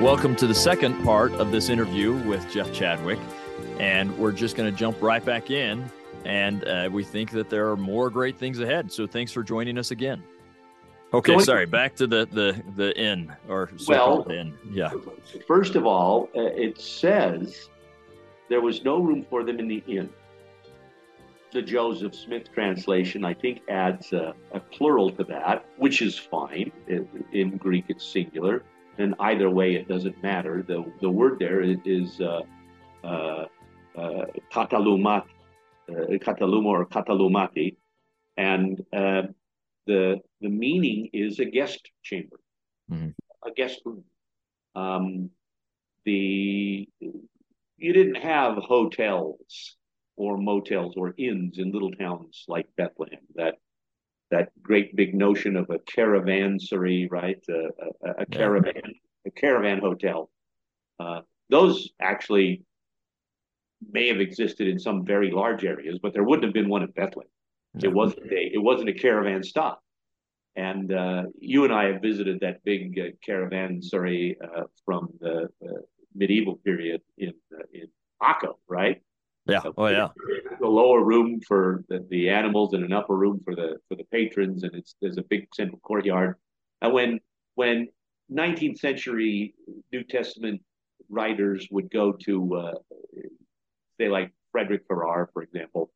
Welcome to the second part of this interview with Jeff Chadwick. And we're just going to jump right back in. And uh, we think that there are more great things ahead. So thanks for joining us again. Okay, sorry. Back to the the the inn or Well- inn. Yeah, First of all, uh, it says there was no room for them in the inn. The Joseph Smith translation, I think, adds a, a plural to that, which is fine. In, in Greek, it's singular. And either way, it doesn't matter. The, the word there is, uh, uh, uh, katalumat, uh, kataluma or katalumati. And uh, the, the meaning is a guest chamber, Mhm. a guest room. Um, the you didn't have hotels or motels or inns in little towns like Bethlehem. That that great big notion of a caravansary, right? A, a, a Yeah. caravan, a caravan hotel. Uh, those actually may have existed in some very large areas, but there wouldn't have been one at Bethlehem. Yeah. It wasn't a it wasn't a caravan stop. And uh, you and I have visited that big uh, caravanserai uh, from the uh, medieval period in uh, in Akko, right? Yeah. Oh yeah. The lower room for the, the animals and an upper room for the for the patrons, and it's there's a big central courtyard. And when when 19th century New Testament writers would go to uh, say like Frederick Farrar, for example,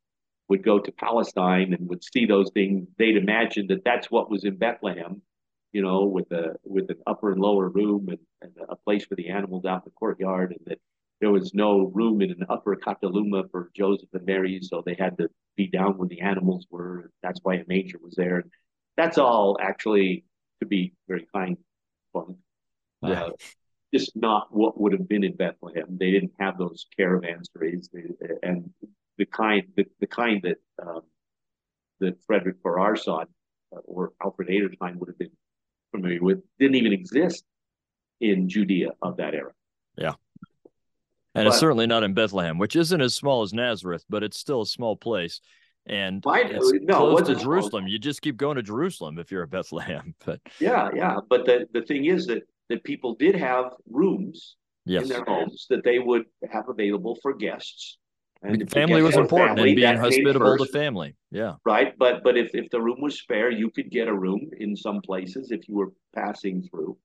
would go to Palestine and would see those things, they'd imagine that that's what was in Bethlehem, you know, with a with an upper and lower room and, and a place for the animals out in the courtyard, and that there was no room in an upper Kataluma for Joseph and Mary, so they had to be down where the animals were. That's why a manger was there. That's all actually, to be very kind, fun. Yeah. Uh, just not what would have been in Bethlehem. They didn't have those caravanserais, they, and the kind the, the kind that um, that Frederick Farrar saw uh, or Alfred Edersheim would have been familiar with didn't even exist in Judea of that era. And it's certainly not in Bethlehem, which isn't as small as Nazareth, but it's still a small place. And Right? it's No, it close to. Jerusalem. You just keep going to Jerusalem if you're at Bethlehem. But Yeah, yeah. But the, the thing is that that people did have rooms yes, in their homes that they would have available for guests. the family was important family, and being hospitable to family. Yeah. right? But but if if the room was spare, you could get a room in some places if you were passing through.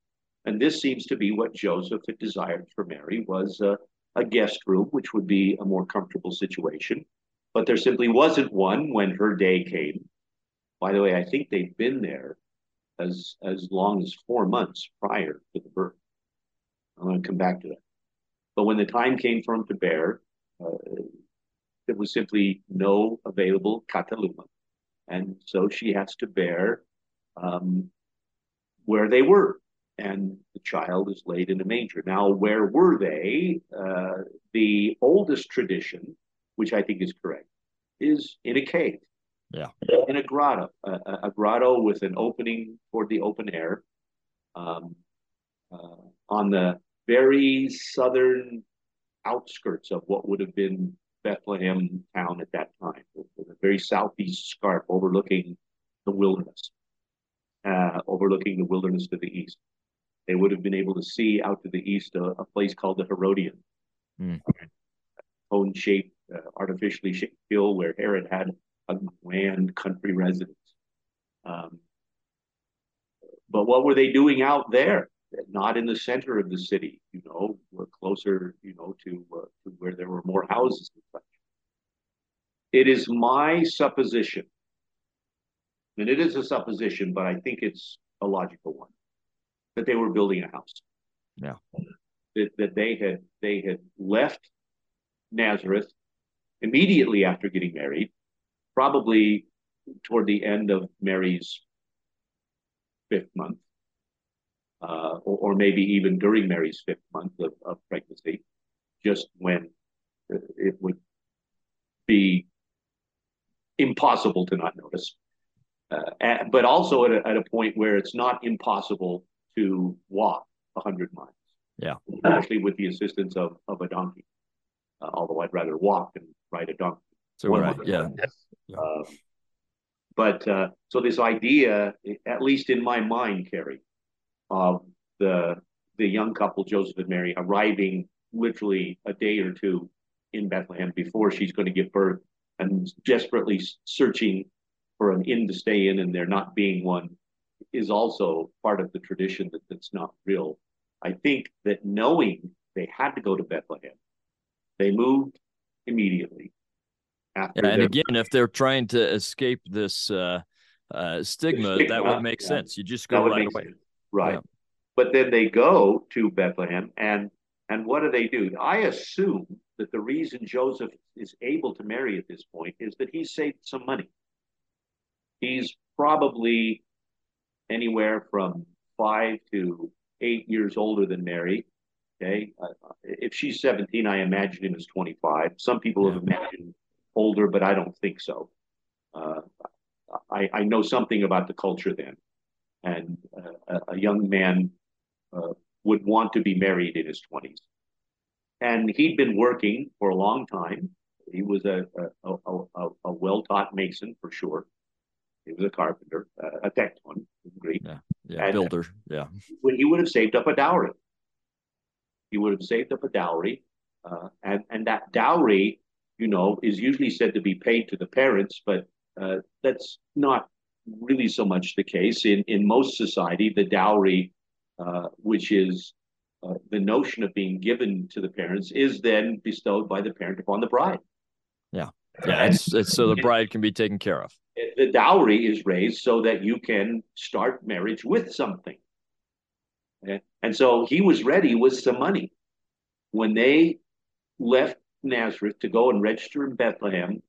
And this seems to be what Joseph had desired for Mary was a, a guest room, which would be a more comfortable situation. But there simply wasn't one when her day came. By the way, I think they'd been there as as long as four months prior to the birth. I'm going to come back to that. But when the time came for him to bear, uh, there was simply no available kataluma. And so she has to bear um, where they were. And the child is laid in a manger. Now, where were they? Uh, the oldest tradition, which I think is correct, is in a cave. Yeah. In a grotto, a, a- a grotto with an opening toward the open air um, uh, on the very southern outskirts of what would have been Bethlehem town at that time, the very southeast scarp overlooking the wilderness, uh, overlooking the wilderness to the east. They would have been able to see out to the east a, a place called the Herodium, Hmm. cone-shaped, uh, artificially shaped hill where Herod had a grand country residence. Um, but what were they doing out there? Not in the center of the city, you know, we're closer, you know, to, uh, to where there were more houses and such. It is my supposition, and it is a supposition, but I think it's a logical one, that they were building a house. Yeah. That, that they had they had left Nazareth immediately after getting married, probably toward the end of Mary's fifth month, uh, or, or maybe even during Mary's fifth month of, of pregnancy, just when it would be impossible to not notice. Uh, at, but also at a, at a point where it's not impossible to walk 100 miles. Yeah. Especially with the assistance of, of a donkey. Uh, although I'd rather walk than ride a donkey. So right. month. Yeah. Um, but uh, so this idea, at least in my mind, Kerry, of the the young couple, Joseph and Mary, arriving literally a day or two in Bethlehem before she's going to give birth and desperately searching for an inn to stay in and there not being one is also part of the tradition that that's not real. I think that knowing they had to go to Bethlehem, they moved immediately. After yeah, and again, if they're trying to escape this uh, uh, stigma, stigma, that would make yeah. sense. You just go right away. Sense. Right. Yeah. But then they go to Bethlehem and and what do they do? I assume that the reason Joseph is able to marry at this point is that he's saved some money. He's probably anywhere from five to eight years older than Mary. Okay. Uh, if she's 17, I imagine him as 25. Some people yeah. have imagined older, but I don't think so. Uh, I, I know something about the culture then. And uh, a, a, young man uh, would want to be married in his 20s. And he'd been working for a long time. He was a, a, a, a well taught mason for sure. He was a carpenter, uh, a tekton in Greek. Yeah, yeah and builder. Yeah. When he would have saved up a dowry. He would have saved up a dowry. Uh, and, and that dowry, you know, is usually said to be paid to the parents, but uh, that's not really so much the case. In, in most society, the dowry, uh, which is uh, the notion of being given to the parents, is then bestowed by the parent upon the bride. Yeah. Yeah. It's, it's so the bride can be taken care of the dowry is raised so that you can start marriage with something. Okay? And so he was ready with some money. When they left Nazareth to go and register in Bethlehem,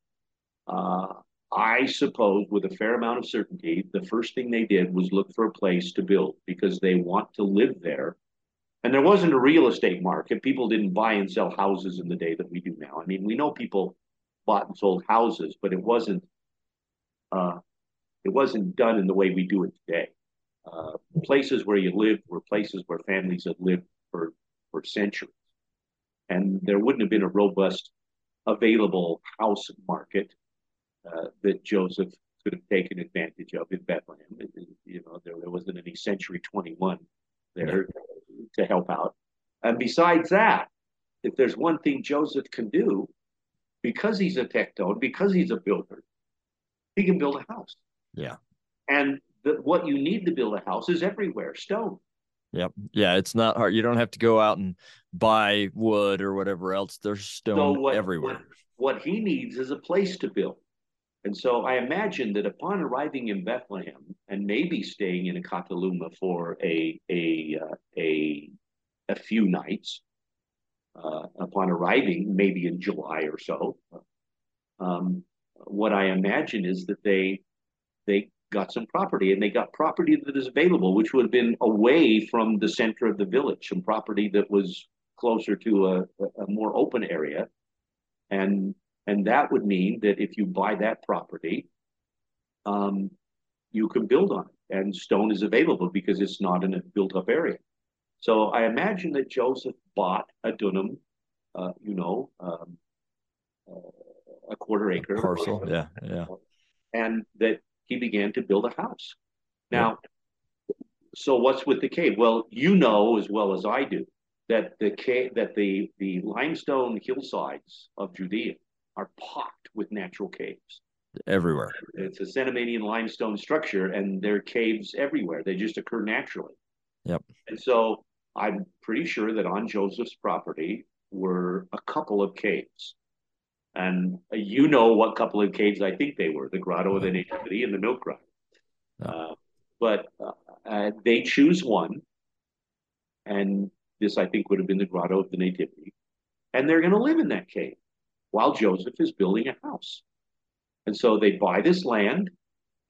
uh, I suppose with a fair amount of certainty, the first thing they did was look for a place to build because they want to live there. And there wasn't a real estate market. People didn't buy and sell houses in the day that we do now. I mean, we know people bought and sold houses, but it wasn't uh, it wasn't done in the way we do it today. Uh, places where you lived were places where families had lived for, for centuries. And there wouldn't have been a robust available house market uh, that Joseph could have taken advantage of in Bethlehem. It, you know, there, there wasn't any Century 21 there to help out. And besides that, if there's one thing Joseph can do, because he's a tekton, because he's a builder, he can build a house. Yeah. And the, what you need to build a house is everywhere stone. Yep. Yeah, it's not hard. You don't have to go out and buy wood or whatever else. There's stone so what, everywhere. What, what, he needs is a place to build. And so I imagine that upon arriving in Bethlehem and maybe staying in a Kataluma for a a uh, a a few nights, uh, upon arriving maybe in July or so, um, what I imagine is that they they got some property and they got property that is available, which would have been away from the center of the village, some property that was closer to a, a more open area. And and that would mean that if you buy that property, um, you can build on it. And stone is available because it's not in a built up area. So I imagine that Joseph bought a dunam, uh, you know, um, uh, a quarter acre a parcel. Yeah, yeah. And that he began to build a house. Now, yeah. so what's with the cave? Well, you know as well as I do that the cave, that the the limestone hillsides of Judea are pocked with natural caves everywhere. It's a Cenomanian limestone structure, and there are caves everywhere. They just occur naturally. Yep. And so I'm pretty sure that on Joseph's property were a couple of caves. And you know what couple of caves I think they were the Grotto of the Nativity and the Milk Grotto. Uh, but uh, uh, they choose one. And this, I think, would have been the Grotto of the Nativity. And they're going to live in that cave while Joseph is building a house. And so they buy this land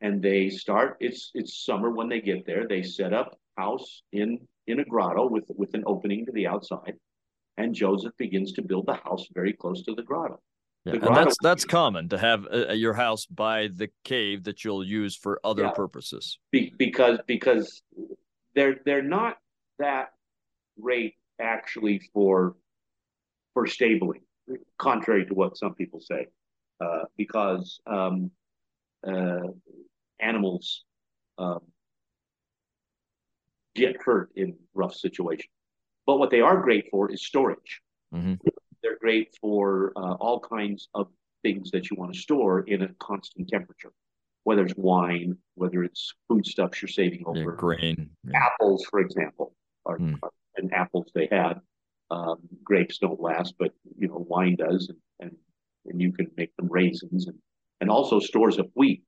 and they start it's it's summer when they get there they set up house in in a grotto with with an opening to the outside and joseph begins to build the house very close to the grotto yeah, and that's that's common to have uh, your house by the cave that you'll use for other yeah, purposes. Be, because because they're they're not that great actually for for stabling, contrary to what some people say, uh, because um, uh, animals um, get hurt in rough situations. But what they are great for is storage. Mm-hmm. They're great for uh, all kinds of things that you want to store in a constant temperature, whether it's wine, whether it's foodstuffs you're saving over. Yeah, grain. Yeah. Apples, for example, are, mm. are, and apples they had. Um, grapes don't last, but you know wine does, and, and and you can make them raisins and and also stores of wheat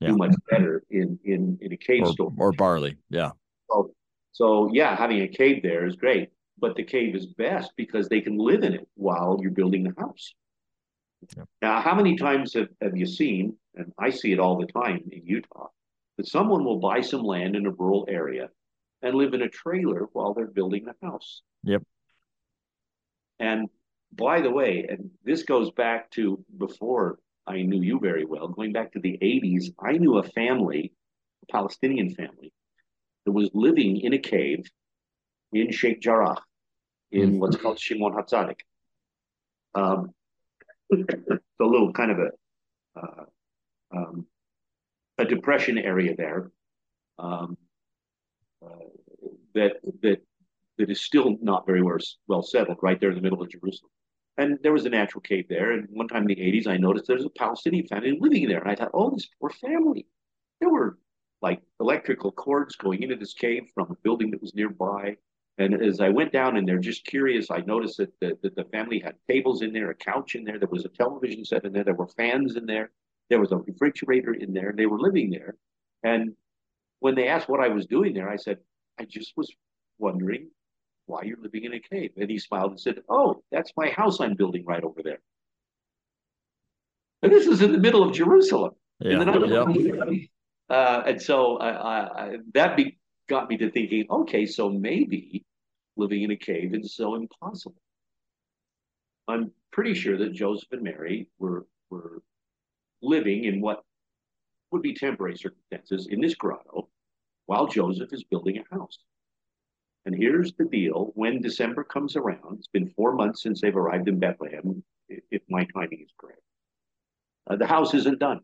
yeah. do much better in in in a cave or, store or barley. Yeah. So so yeah, having a cave there is great, but the cave is best because they can live in it while you're building the house. Yeah. Now, how many times have, have you seen, and I see it all the time in Utah, that someone will buy some land in a rural area and live in a trailer while they're building the house? Yep. And by the way, and this goes back to before I knew you very well, going back to the 80s, I knew a family, a Palestinian family, that was living in a cave in Sheikh Jarrah, in mm. what's called Shimon Hatzadik. Um, it's a little kind of a uh, um, a depression area there um, uh, that that that is still not very well, well settled, right there in the middle of Jerusalem. And there was a natural cave there. And one time in the 80s, I noticed there's a Palestinian family living there. And I thought, oh, this poor family. There were like electrical cords going into this cave from a building that was nearby. And as I went down in there, just curious, I noticed that the, that the family had tables in there, a couch in there, there was a television set in there, there were fans in there, there was a refrigerator in there, and they were living there. And when they asked what I was doing there, I said, I just was wondering why you're living in a cave. And he smiled and said, Oh, that's my house I'm building right over there. And this is in the middle of Jerusalem. Yeah. yeah. Uh, and so I, I, that be, got me to thinking, okay, so maybe living in a cave is so impossible. I'm pretty sure that Joseph and Mary were were living in what would be temporary circumstances in this grotto while Joseph is building a house. And here's the deal when December comes around, it's been four months since they've arrived in Bethlehem, if my timing is correct. Uh, the house isn't done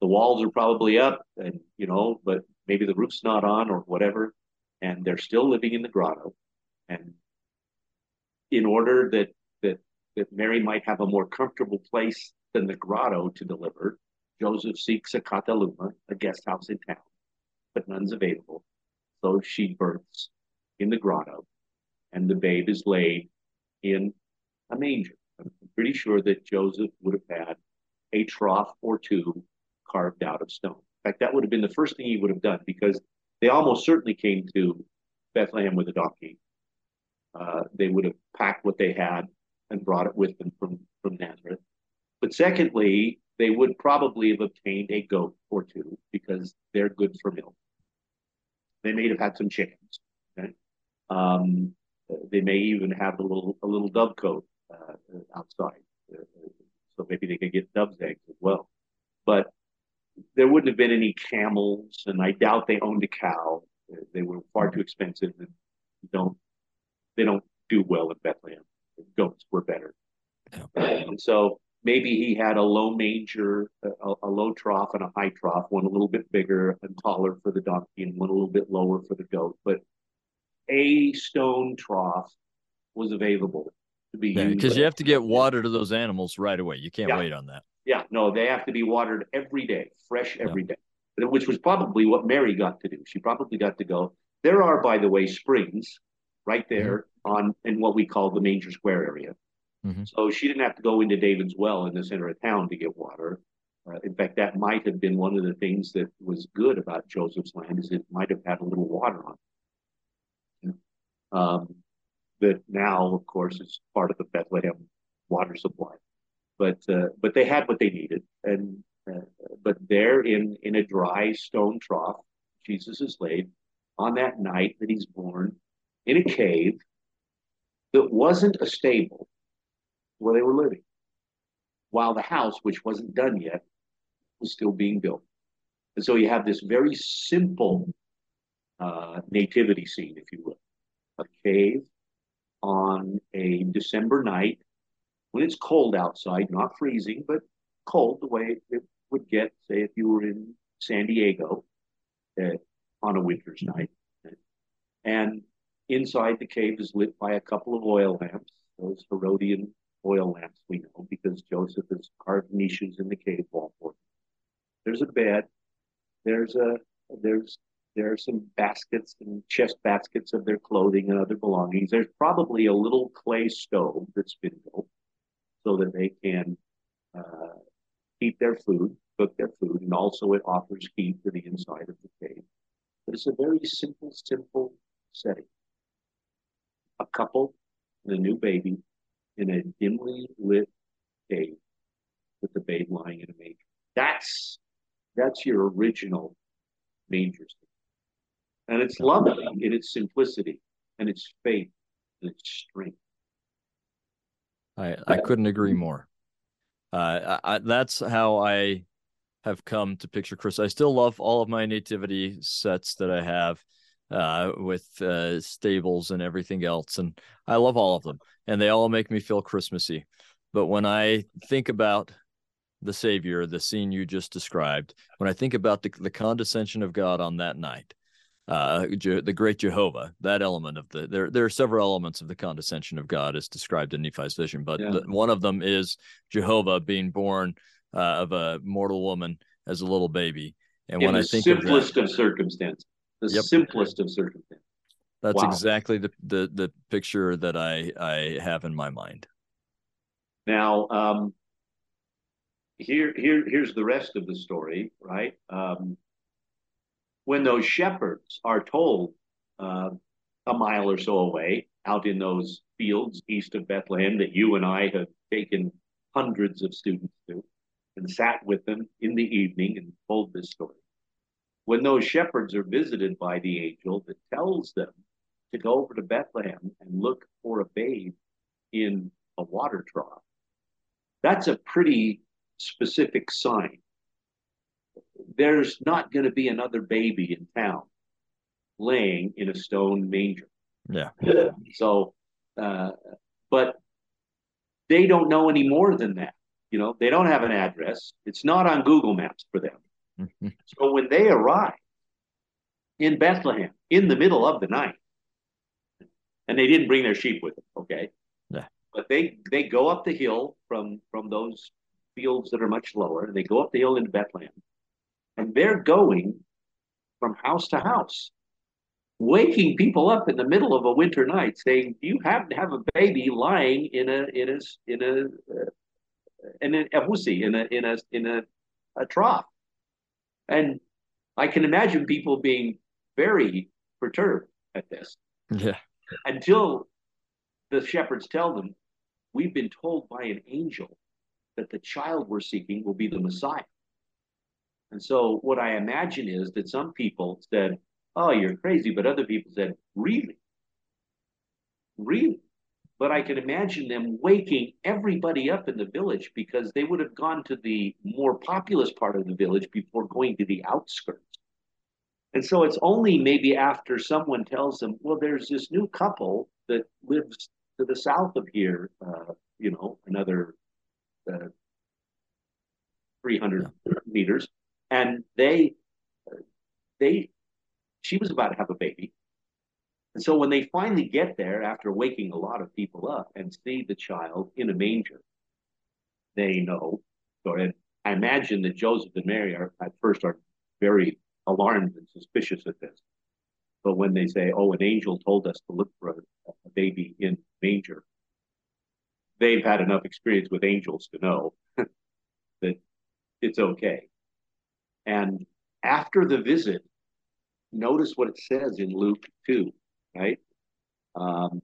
the walls are probably up and you know but maybe the roof's not on or whatever and they're still living in the grotto. And in order that that that mary might have a more comfortable place than the grotto to deliver joseph seeks a kataluma a guest house in town but none's available. So she births in the grotto and the babe is laid in a manger. I'm pretty sure that joseph would have had a trough or two carved out of stone. Fact, that would have been the first thing he would have done because they almost certainly came to Bethlehem with a donkey. Uh, they would have packed what they had and brought it with them from, from Nazareth. But secondly, they would probably have obtained a goat or two because they're good for milk. They may have had some chickens. Um, they may even have a little a little dove coat uh, outside, uh, so maybe they could get dove's eggs as well. There wouldn't have been any camels, and I doubt they owned a cow. They were far too expensive and don't they don't do well in Bethlehem. Goats were better. And so maybe he had a low manger, a, a, low trough, and a high trough, one a little bit bigger and taller for the donkey, and one a little bit lower for the goat. But a stone trough was available to be yeah, used. Because you have to get water to those animals right away. You can't yeah. wait on that. No, they have to be watered every day, fresh every yeah. day, which was probably what Mary got to do. She probably got to go. There are, by the way, springs right there mm-hmm. on in what we call the Manger Square area. Mm-hmm. So she didn't have to go into David's Well in the center of town to get water. Uh, in fact, that might have been one of the things that was good about Joseph's land is it might have had a little water on it. Um, that now, of course, is part of the Bethlehem water supply but uh, but they had what they needed, and uh, but there in in a dry stone trough, Jesus is laid on that night that he's born in a cave that wasn't a stable where they were living, while the house, which wasn't done yet, was still being built. And so you have this very simple uh, nativity scene, if you will, a cave on a December night when it's cold outside, not freezing, but cold the way it would get, say, if you were in San Diego uh, on a winter's night. And Inside the cave is lit by a couple of oil lamps, those Herodian oil lamps we know, because Joseph has carved niches in the cave wall for them. There's a bed. There's a there's there are some baskets and chest baskets of their clothing and other belongings. There's probably a little clay stove that's been so that they can uh, heat their food, cook their food, and also it offers heat to the inside of the cave. But it's a very simple, simple setting a couple and a new baby in a dimly lit cave with the babe lying in a manger. That's that's your original manger scene. And it's lovely in its simplicity and its faith and its strength. I, I couldn't agree more. Uh, I, that's how I have come to picture Chris. I still love all of my nativity sets that I have uh, with uh, stables and everything else. And I love all of them, and they all make me feel Christmassy. But when I think about the Savior, the scene you just described, when I think about the, the condescension of God on that night, uh, Je- the great Jehovah, that element of the there there are several elements of the condescension of God as described in Nephi's vision, but yeah. the, one of them is Jehovah being born uh, of a mortal woman as a little baby. And in when I think simplest of, that, of circumstances, the yep. simplest of circumstances. That's wow. exactly the, the the picture that I I have in my mind. Now, um, here here here's the rest of the story, right? Um, when those shepherds are told uh, a mile or so away, out in those fields east of Bethlehem, that you and I have taken hundreds of students to, and sat with them in the evening and told this story when those shepherds are visited by the angel that tells them to go over to Bethlehem and look for a babe in a water trough, that's a pretty specific sign. There's not going to be another baby in town laying in a stone manger. Yeah. So, uh, but they don't know any more than that. You know, they don't have an address. It's not on Google Maps for them. so when they arrive in Bethlehem in the middle of the night, and they didn't bring their sheep with them, okay? Yeah. But they they go up the hill from from those fields that are much lower, they go up the hill into Bethlehem, and they're going from house to house, waking people up in the middle of a winter night, saying, you happen to have a baby lying in a in a in a uh, in a in a in a in a, a trough?" And I can imagine people being very perturbed at this. Yeah. Until the shepherds tell them, We've been told by an angel that the child we're seeking will be the Messiah. And so what I imagine is that some people said, Oh, you're crazy. But other people said, Really? Really? but I can imagine them waking everybody up in the village because they would have gone to the more populous part of the village before going to the outskirts. And so it's only maybe after someone tells them, well, there's this new couple that lives to the south of here, uh, you know, another uh, 300 yeah. meters, and they, they, she was about to have a baby, and so when they finally get there after waking a lot of people up and see the child in a manger, they know. So I imagine that Joseph and Mary are at first are very alarmed and suspicious at this. But when they say, "Oh, an angel told us to look for a, a baby in manger," they've had enough experience with angels to know that it's okay. And after the visit, notice what it says in Luke 2 right? Um,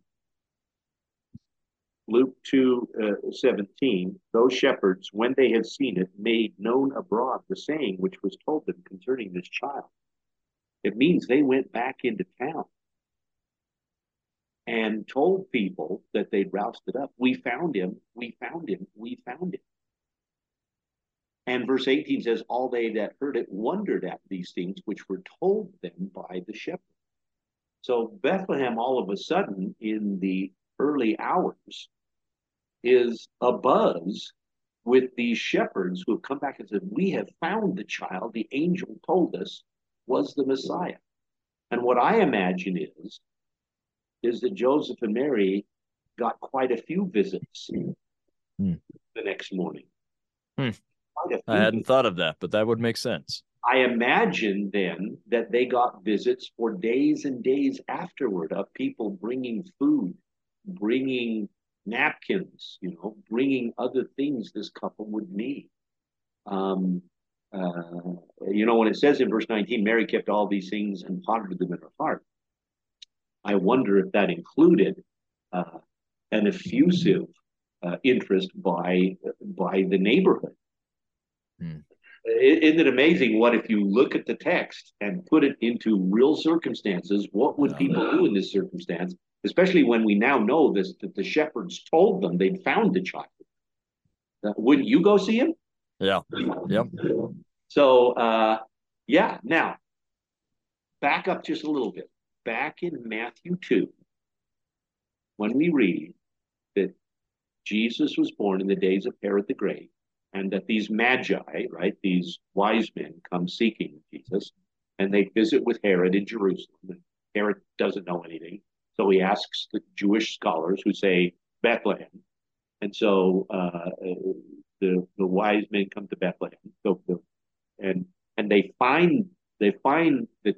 Luke 2 uh, 17, those shepherds, when they had seen it, made known abroad the saying which was told them concerning this child. It means they went back into town and told people that they'd roused it up. We found him, we found him, we found him. And verse 18 says, All they that heard it wondered at these things which were told them by the shepherds. So Bethlehem, all of a sudden, in the early hours, is abuzz with these shepherds who have come back and said, We have found the child the angel told us was the Messiah. And what I imagine is is that Joseph and Mary got quite a few visits Hmm. the next morning. Hmm. I hadn't thought of that, but that would make sense. I imagine then that they got visits for days and days afterward of people bringing food, bringing napkins, you know, bringing other things this couple would need. Um, uh, you know, when it says in verse 19, Mary kept all these things and pondered them in her heart. I wonder if that included uh, an effusive uh, interest by by the neighborhood. Hmm. Isn't it amazing what if you look at the text and put it into real circumstances? What would people do in this circumstance? Especially when we now know this that the shepherds told them they'd found the child. Wouldn't you go see him? Yeah. Yep. So, uh, yeah. Now, back up just a little bit. Back in Matthew 2, when we read that Jesus was born in the days of Herod the Great, and that these magi, right, these wise men come seeking Jesus, and they visit with Herod in Jerusalem. And Herod doesn't know anything. So he asks the Jewish scholars who say Bethlehem. And so uh, the the wise men come to Bethlehem. So and and they find they find the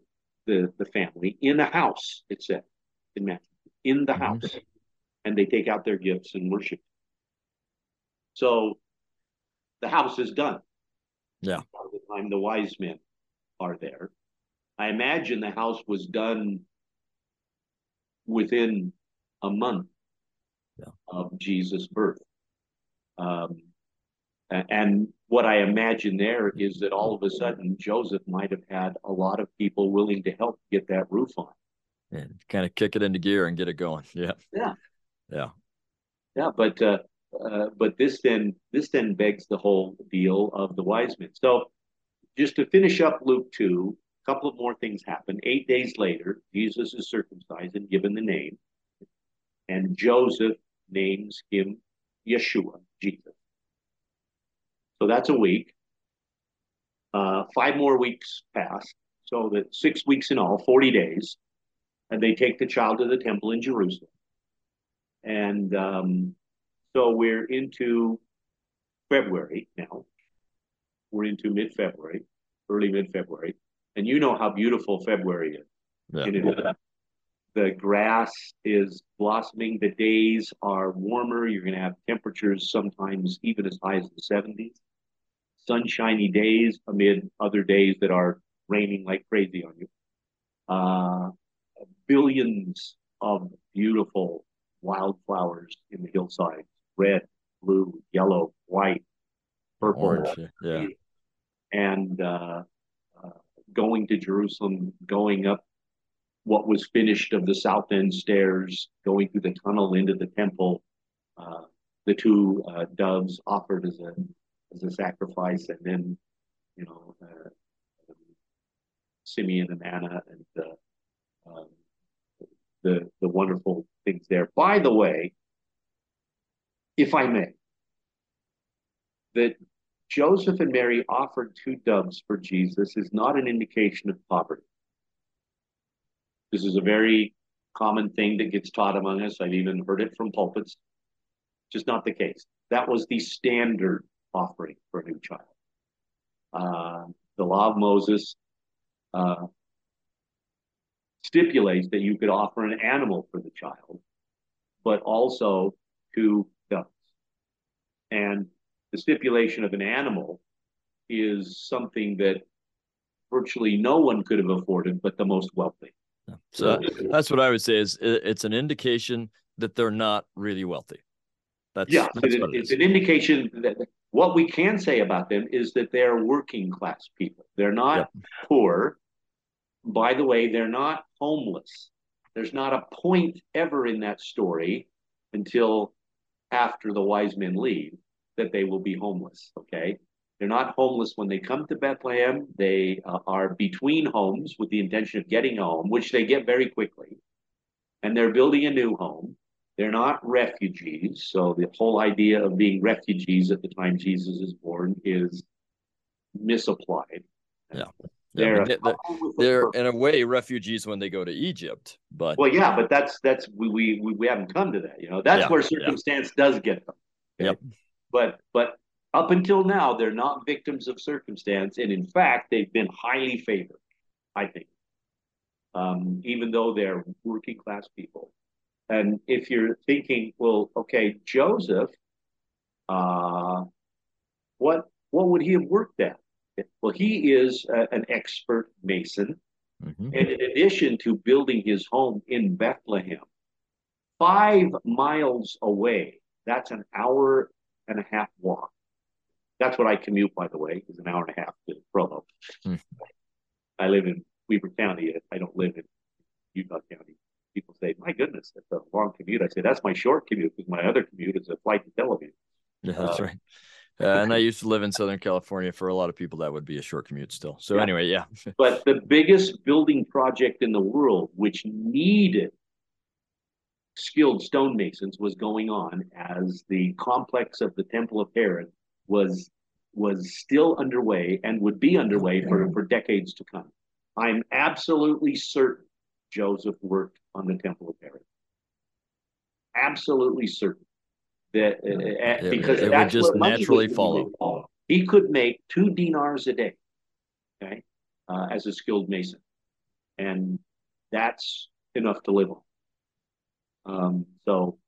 the the family in a house. It said in Matthew in the house, and they take out their gifts and worship. So the house is done. Yeah. By the time the wise men are there, I imagine the house was done within a month Yeah. of Jesus' birth. Um, and what I imagine there is that all of a sudden Joseph might have had a lot of people willing to help get that roof on. And kind of kick it into gear and get it going. Yeah. Yeah. Yeah. Yeah, but uh, uh, but this then this then begs the whole deal of the wise men. So just to finish up Luke two, a couple of more things happen. Eight days later, Jesus is circumcised and given the name, and Joseph names him Yeshua, Jesus. So that's a week. Uh, five more weeks pass, so that six weeks in all, forty days, and they take the child to the temple in Jerusalem. And um, so we're into February now. We're into mid February, early mid February. And you know how beautiful February is. Yeah. It. The grass is blossoming. The days are warmer. You're going to have temperatures sometimes even as high as the 70s. Sunshiny days amid other days that are raining like crazy on you. Uh, billions of beautiful wildflowers in the hillsides red, blue, yellow, white, purple. Orange. Yeah. And uh, uh, going to Jerusalem, going up what was finished of the south end stairs, going through the tunnel into the temple, uh, the two uh, doves offered as a as a sacrifice, and then you know uh, Simeon and Anna and uh, um, the the wonderful things there. By the way, if I may, that Joseph and Mary offered two doves for Jesus is not an indication of poverty. This is a very common thing that gets taught among us. I've even heard it from pulpits. Just not the case. That was the standard offering for a new child. Uh, the law of Moses uh, stipulates that you could offer an animal for the child, but also doves. And the stipulation of an animal is something that virtually no one could have afforded but the most wealthy. So that's what I would say is it's an indication that they're not really wealthy. That's, yeah, that's it- it it's an indication that what we can say about them is that they're working class people. They're not poor. By the way, they're not homeless. There's not a point ever in that story until after the wise men leave that they will be homeless. Okay. They're not homeless when they come to Bethlehem. They uh, are between homes with the intention of getting home, which they get very quickly. And they're building a new home. They're not refugees. So the whole idea of being refugees at the time Jesus is born is misapplied. Yeah. They're, they're, they're in a way refugees when they go to Egypt, but well, yeah, but that's that's we we we haven't come to that. You know, that's yeah, where circumstance yeah. does get them. Okay? Yep. But but up until now, they're not victims of circumstance, and in fact, they've been highly favored. I think, um, even though they're working class people. And if you're thinking, well, okay, Joseph, uh, what what would he have worked at? Well, he is a, an expert mason. Mm-hmm. And in addition to building his home in Bethlehem, five miles away, that's an hour and a half walk. That's what I commute, by the way, is an hour and a half to Provo. Mm. I live in Weber County. I don't live in Utah County. People say, "My goodness, that's a long commute." I say, "That's my short commute because my other commute is a flight to Tel Aviv." Yeah, that's uh, right. Uh, and I used to live in Southern California. For a lot of people, that would be a short commute still. So yeah. anyway, yeah. but the biggest building project in the world, which needed skilled stonemasons, was going on as the complex of the Temple of Herod was was still underway and would be underway for, for decades to come. I'm absolutely certain Joseph worked on the Temple of Herod. Absolutely certain that uh, because it would just naturally follow. follow. He could make two dinars a day, okay, uh, as a skilled mason, and that's enough to live on. Um, so,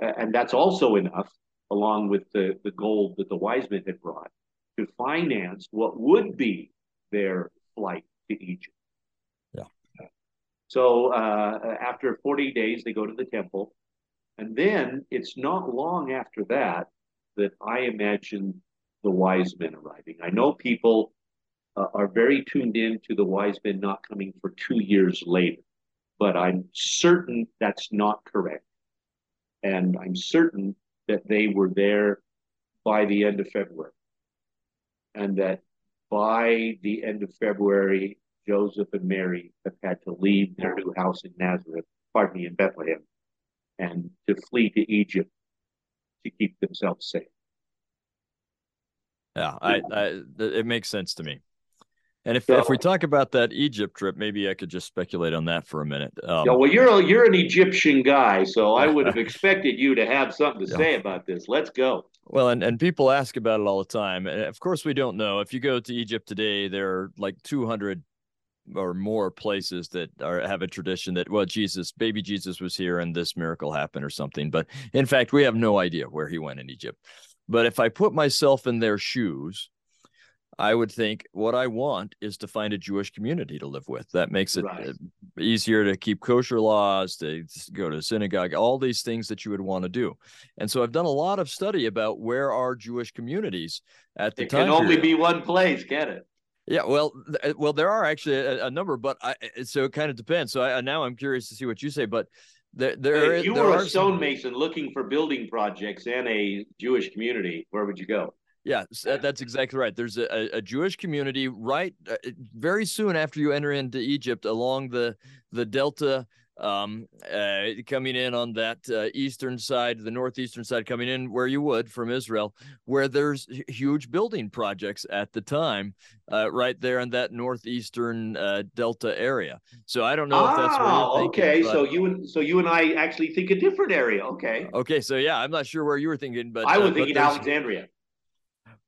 and that's also enough, along with the the gold that the wise men had brought, to finance what would be their flight to Egypt. Yeah. So uh, after 40 days, they go to the temple. And then it's not long after that that I imagine the wise men arriving. I know people uh, are very tuned in to the wise men not coming for two years later, but I'm certain that's not correct. And I'm certain that they were there by the end of February. And that by the end of February, Joseph and Mary have had to leave their new house in Nazareth, pardon me, in Bethlehem, and to flee to Egypt to keep themselves safe. Yeah, I, I it makes sense to me. And if, so, if we talk about that Egypt trip, maybe I could just speculate on that for a minute. Um, yeah, well, you're a, you're an Egyptian guy, so I would have expected you to have something to yeah. say about this. Let's go. Well, and, and people ask about it all the time. And of course, we don't know. If you go to Egypt today, there are like 200 or more places that are have a tradition that well jesus baby jesus was here and this miracle happened or something. But in fact we have no idea where he went in egypt. But if i put myself in their shoes i would think what i want is to find a jewish community to live with. That makes it right. Uh, easier to keep kosher laws to go to synagogue all these things that you would want to do. And so i've done a lot of study about where are jewish communities at the it time can only period. be one place can it yeah, well, uh, well, there are actually a, a number, but I, so it kind of depends. So I, now I'm curious to see what you say, but there, there, if you there were a stonemason looking for building projects in a Jewish community, where would you go? Yeah, that's exactly right. There's a, a Jewish community right uh, very soon after you enter into Egypt along the the Delta um, uh, coming in on that uh, eastern side, the northeastern side, coming in where you would from Israel, where there's huge building projects at the time, uh, right there in that northeastern uh, delta area. So I don't know ah, if that's you're ah, thinking. Okay, but... so you and so you and I actually think a different area. Okay. Okay, so yeah, I'm not sure where you were thinking, but I was uh, thinking Alexandria.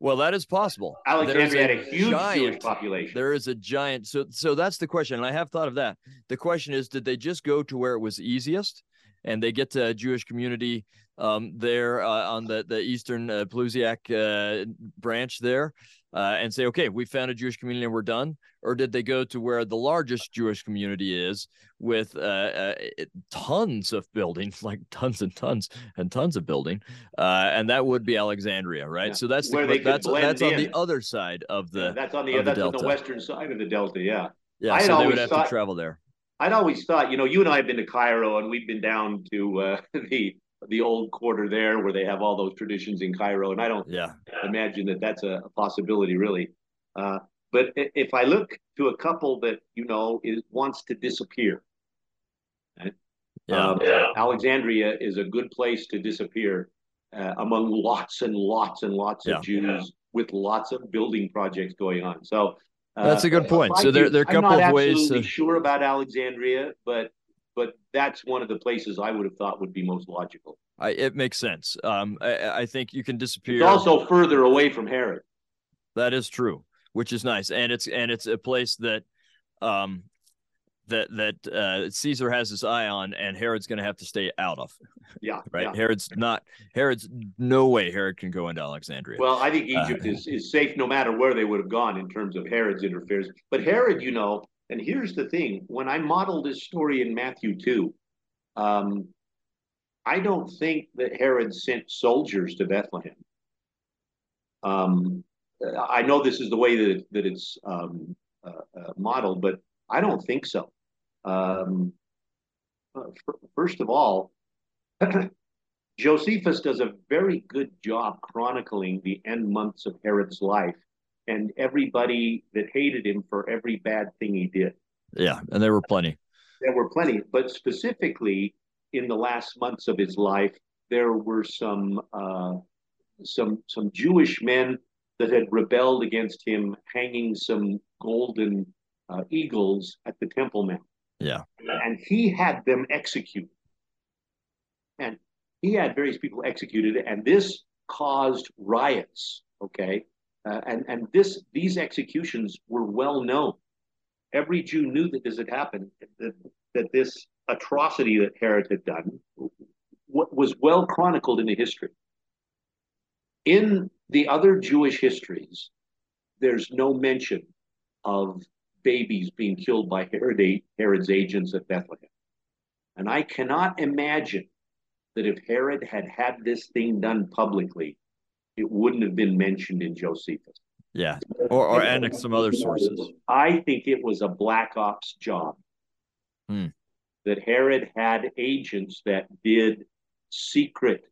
Well, that is possible. Alexandria had a huge giant, Jewish population. There is a giant. So, so that's the question. And I have thought of that. The question is, did they just go to where it was easiest, and they get to a Jewish community um, there uh, on the the eastern uh, Pelusiac uh, branch there, uh, and say, okay, we found a Jewish community and we're done? Or did they go to where the largest Jewish community is with uh, uh, tons of buildings, like tons and tons and tons of building? Uh, and that would be Alexandria, right? Yeah. So that's the, that's that's on the other side of the yeah, that's on the that's the on the western side of the delta. Yeah, yeah. I'd so they would have thought, to travel there. I'd always thought, you know, you and I have been to Cairo and we've been down to uh, the the old quarter there where they have all those traditions in Cairo. And I don't yeah. imagine that that's a, possibility really. Uh, but if I look to a couple that, you know, is wants to disappear, right? yeah. Um, yeah. Alexandria is a good place to disappear uh, among lots and lots and lots yeah. of Jews with lots of building projects going on. So That's a good point. So there, there are a couple of ways. I'm not sure about Alexandria, but but that's one of the places I would have thought would be most logical. I, it makes sense. Um, I, I, think you can disappear. It's also further away from Herod. That is true, which is nice, and it's and it's a place that, um, that that uh, Caesar has his eye on, and Herod's going to have to stay out of. Yeah, right. Yeah. Herod's not. Herod's no way. Herod can go into Alexandria. Well, I think uh, Egypt uh, is is safe no matter where they would have gone in terms of Herod's interference. But Herod, you know, and here's the thing: when I modeled this story in Matthew two, um, I don't think that Herod sent soldiers to Bethlehem. Um, I know this is the way that that it's um, uh, uh, modeled, but I don't think so. Um, uh, first of all, Josephus does a very good job chronicling the end months of Herod's life and everybody that hated him for every bad thing he did. Yeah, and there were plenty. There were plenty, but specifically in the last months of his life, there were some uh, some some Jewish men that had rebelled against him, hanging some golden uh, eagles at the Temple Mount. Yeah, and he had them executed, and he had various people executed, and this caused riots. Okay, uh, and and this these executions were well known. Every Jew knew that this had happened. That, that this atrocity that Herod had done was well chronicled in the history. In the other Jewish histories, there's no mention of babies being killed by Herod, Herod's agents at Bethlehem. And I cannot imagine that if Herod had had this thing done publicly, it wouldn't have been mentioned in Josephus. Yeah, or, or and some other sources. I think it was a black ops job. Hmm that Herod had agents that did secret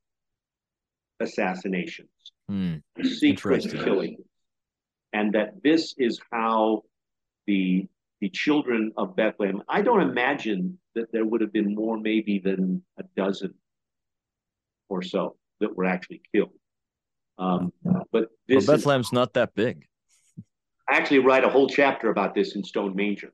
assassinations, hmm. secret killings, and that this is how the the children of Bethlehem. I don't imagine that there would have been more, maybe than a dozen or so that were actually killed. Um, but this well, Bethlehem's is, not that big. I actually write a whole chapter about this in Stone Manger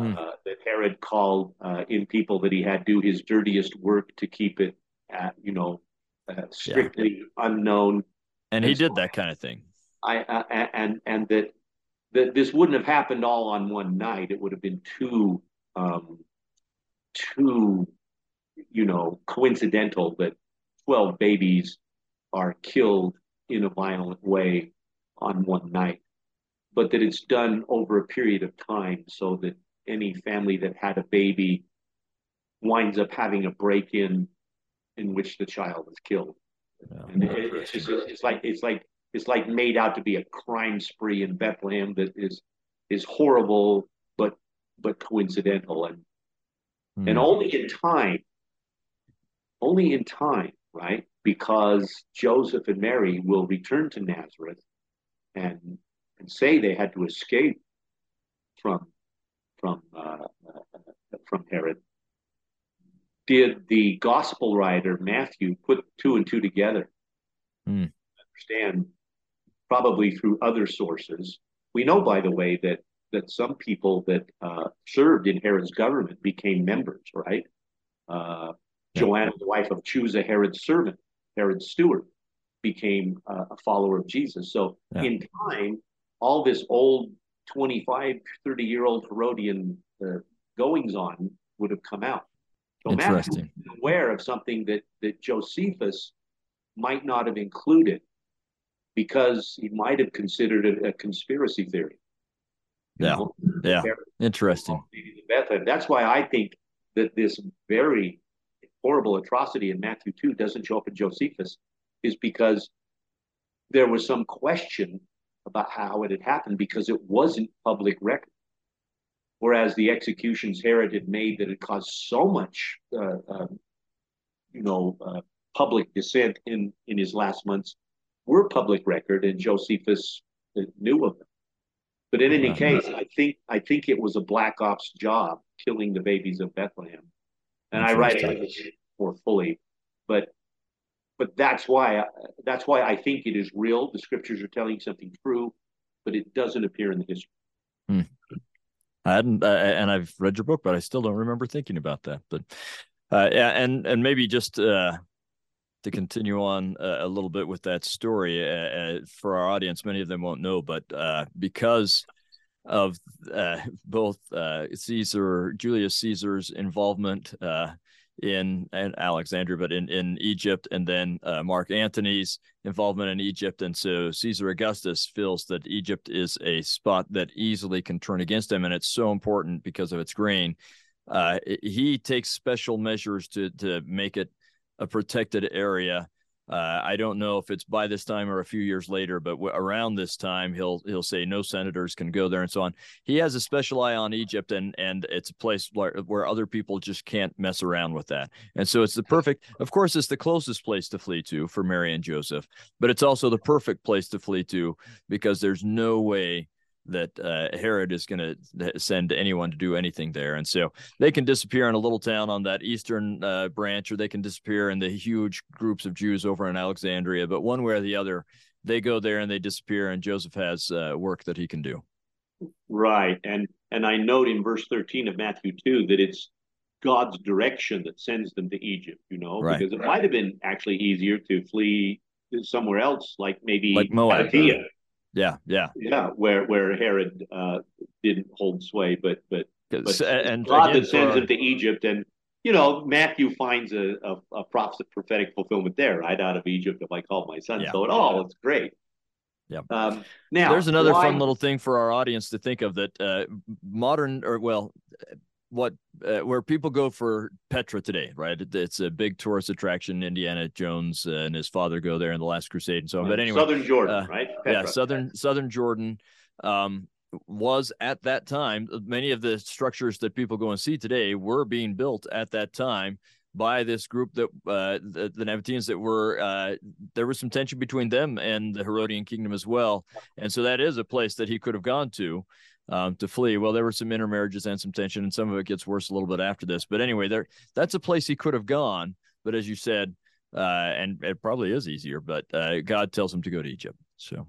mm. uh, that Herod called uh, in people that he had do his dirtiest work to keep it, at, you know, uh, strictly yeah. unknown. And, and he so did that kind of thing. I and and that that this wouldn't have happened all on one night. It would have been too um, too you know coincidental that twelve babies are killed in a violent way on one night, but that it's done over a period of time so that any family that had a baby winds up having a break-in in which the child is killed. Yeah, and it, it's, just, it's like it's like it's like made out to be a crime spree in Bethlehem that is is horrible but but coincidental and mm. and only in time only in time right because Joseph and Mary will return to Nazareth and and say they had to escape from from uh, uh, from Herod, did the gospel writer Matthew put two and two together? Mm. Understand, probably through other sources. We know, by the way, that that some people that uh, served in Herod's government became members, right? Yeah. Joanna, the wife of Chuza, Herod's servant, Herod's steward, became uh, a follower of Jesus. So yeah. in time, all this old 25, 30 year old Herodian uh, goings on would have come out. So Interesting. aware of something that, that Josephus might not have included because he might have considered it a conspiracy theory. Yeah. Know? Yeah. Interesting. That's why I think that this very horrible atrocity in Matthew 2 doesn't show up in Josephus, is because there was some question about how it had happened because it wasn't public record. Whereas the executions Herod had made that had caused so much, uh, uh, you know, uh, public dissent in in his last months were public record, and Josephus knew of them. But in any case, I think I think it was a black ops job killing the babies of Bethlehem, and I write it more fully. But but that's why that's why I think it is real. The scriptures are telling something true, but it doesn't appear in the history. Hmm. I hadn't, uh, and I've read your book, but I still don't remember thinking about that. But uh, yeah, and and maybe just uh, to continue on uh, a little bit with that story uh, uh, for our audience, many of them won't know, but because of both Caesar, Julius Caesar's involvement in, in Alexandria, but in, in Egypt, and then uh, Mark Antony's involvement in Egypt. And so Caesar Augustus feels that Egypt is a spot that easily can turn against him. And it's so important because of its grain. Uh, he takes special measures to, to make it a protected area uh, I don't know if it's by this time or a few years later, but w- around this time, he'll he'll say no senators can go there and so on. He has a special eye on Egypt, and and it's a place where, where other people just can't mess around with that. And so it's the perfect. Of course, it's the closest place to flee to for Mary and Joseph, but it's also the perfect place to flee to because there's no way that uh, Herod is going to send anyone to do anything there. And so they can disappear in a little town on that eastern uh, branch, or they can disappear in the huge groups of Jews over in Alexandria. But one way or the other, they go there and they disappear, and Joseph has uh, work that he can do. Right, and and I note in verse thirteen of Matthew two that it's God's direction that sends them to Egypt. You know, right. because it might have been actually easier to flee somewhere else, like maybe like Moab. Yeah, yeah, yeah. Where where Herod uh, didn't hold sway, but but, but and God again, sends him to Egypt, and you know Matthew finds a, a, a prophetic fulfillment there, right out of Egypt. If I call my son, yeah. so it all it's great. Yeah. Um, now there's another why... fun little thing for our audience to think of that uh, modern or well what uh, where people go for Petra today, right? It's a big tourist attraction. Indiana Jones uh, and his father go there in the Last Crusade and so on. But anyway, Southern Jordan, uh, right? Petra. Yeah, southern Southern Jordan um, was at that time. Many of the structures that people go and see today were being built at that time by this group that uh, the, the Nabateans that were uh, there was some tension between them and the Herodian kingdom as well, and so that is a place that he could have gone to um, to flee. Well, there were some intermarriages and some tension, and some of it gets worse a little bit after this. But anyway, there that's a place he could have gone. But as you said, uh, and it probably is easier, but uh, God tells him to go to Egypt. So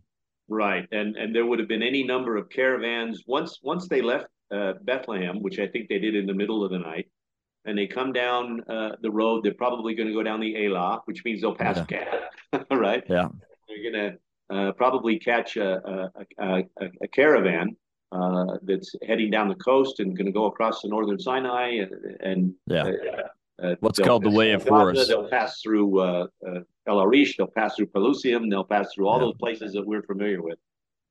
right, and and there would have been any number of caravans once once they left uh, Bethlehem, which I think they did in the middle of the night. And they come down uh, the road. They're probably going to go down the Elah, which means they'll pass yeah. Gath, right? Yeah. They're going to uh, probably catch a, a, a, a caravan uh, that's heading down the coast and going to go across the northern Sinai and, and yeah. Uh, uh What's called the Way of Horus. They'll pass through uh, uh, El Arish. They'll pass through Pelusium. They'll pass through all those places that we're familiar with.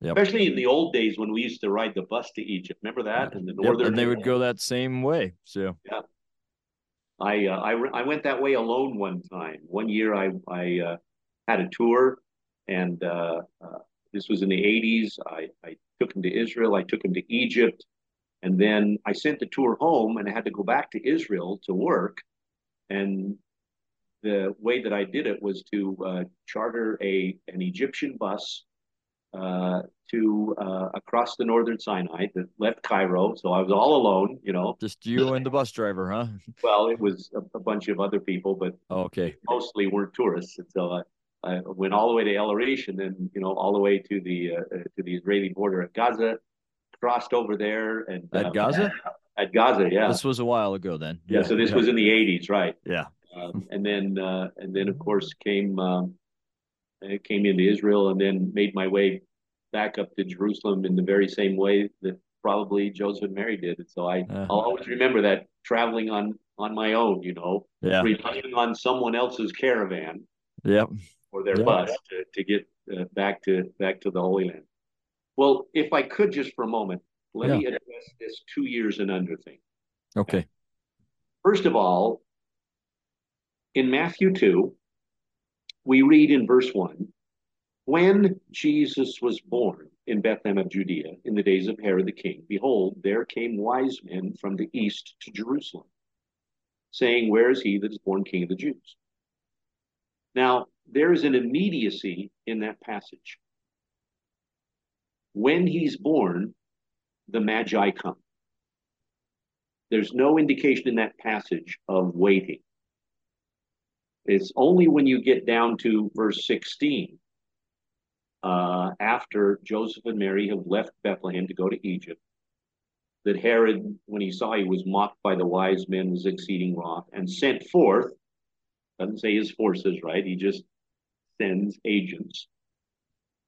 Yep. Especially in the old days when we used to ride the bus to Egypt. Remember that? In the northern, and they would go that same way. So yeah, I uh, I I went that way alone one time. One year I I uh, had a tour, and uh, uh this was in the '80s. I I took him to Israel, I took him to Egypt, and then I sent the tour home and I had to go back to Israel to work. And the way that I did it was to uh, charter a an Egyptian bus uh, to uh, across the northern Sinai that left Cairo. So I was all alone, you know. Just you and the bus driver, huh? well, it was a, a bunch of other people, but oh, okay, mostly weren't tourists. And so I, I went all the way to El Arish and then, you know, all the way to the uh, to the Israeli border at Gaza, crossed over there and at um, Gaza. At Gaza, yeah. This was a while ago then. Yeah, yeah so this yeah. was in the '80s, right? Yeah. Um, and then uh, and then of course came um, came into Israel and then made my way back up to Jerusalem in the very same way that probably Joseph and Mary did. And so I uh-huh. I'll always remember that traveling on on my own, you know, yeah. relying on someone else's caravan. Yep or their yeah. bus to, to get uh, back to back to the Holy Land. Well, if I could just for a moment, let yeah. me address this two years and under thing. Okay. First of all, in Matthew 2, we read in verse 1 When Jesus was born in Bethlehem of Judea in the days of Herod the king, behold, there came wise men from the east to Jerusalem, saying, Where is he that is born king of the Jews? Now, there is an immediacy in that passage. When he's born, the Magi come. There's no indication in that passage of waiting. It's only when you get down to verse 16, uh, after Joseph and Mary have left Bethlehem to go to Egypt, that Herod, when he saw he was mocked by the wise men, was exceeding wroth and sent forth, doesn't say his forces, right? He just agents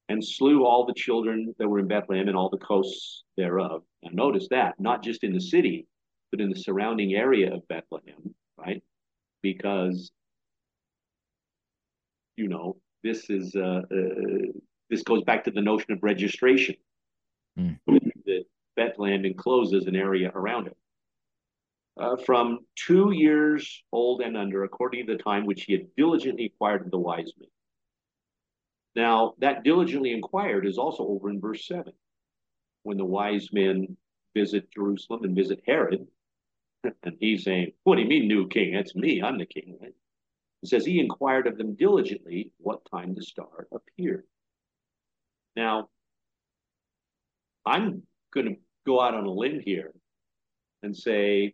and slew all the children that were in Bethlehem and all the coasts thereof. Now, notice that, not just in the city, but in the surrounding area of Bethlehem, right? Because, you know, this is uh, uh, this goes back to the notion of registration. Mm. That Bethlehem encloses an area around it. Uh, from two years old and under, according to the time which he had diligently acquired of the wise men. Now, that diligently inquired is also over in verse 7. When the wise men visit Jerusalem and visit Herod, and he's saying, What do you mean, new king? That's me. I'm the king. Right? It says, He inquired of them diligently what time the star appeared. Now, I'm going to go out on a limb here and say,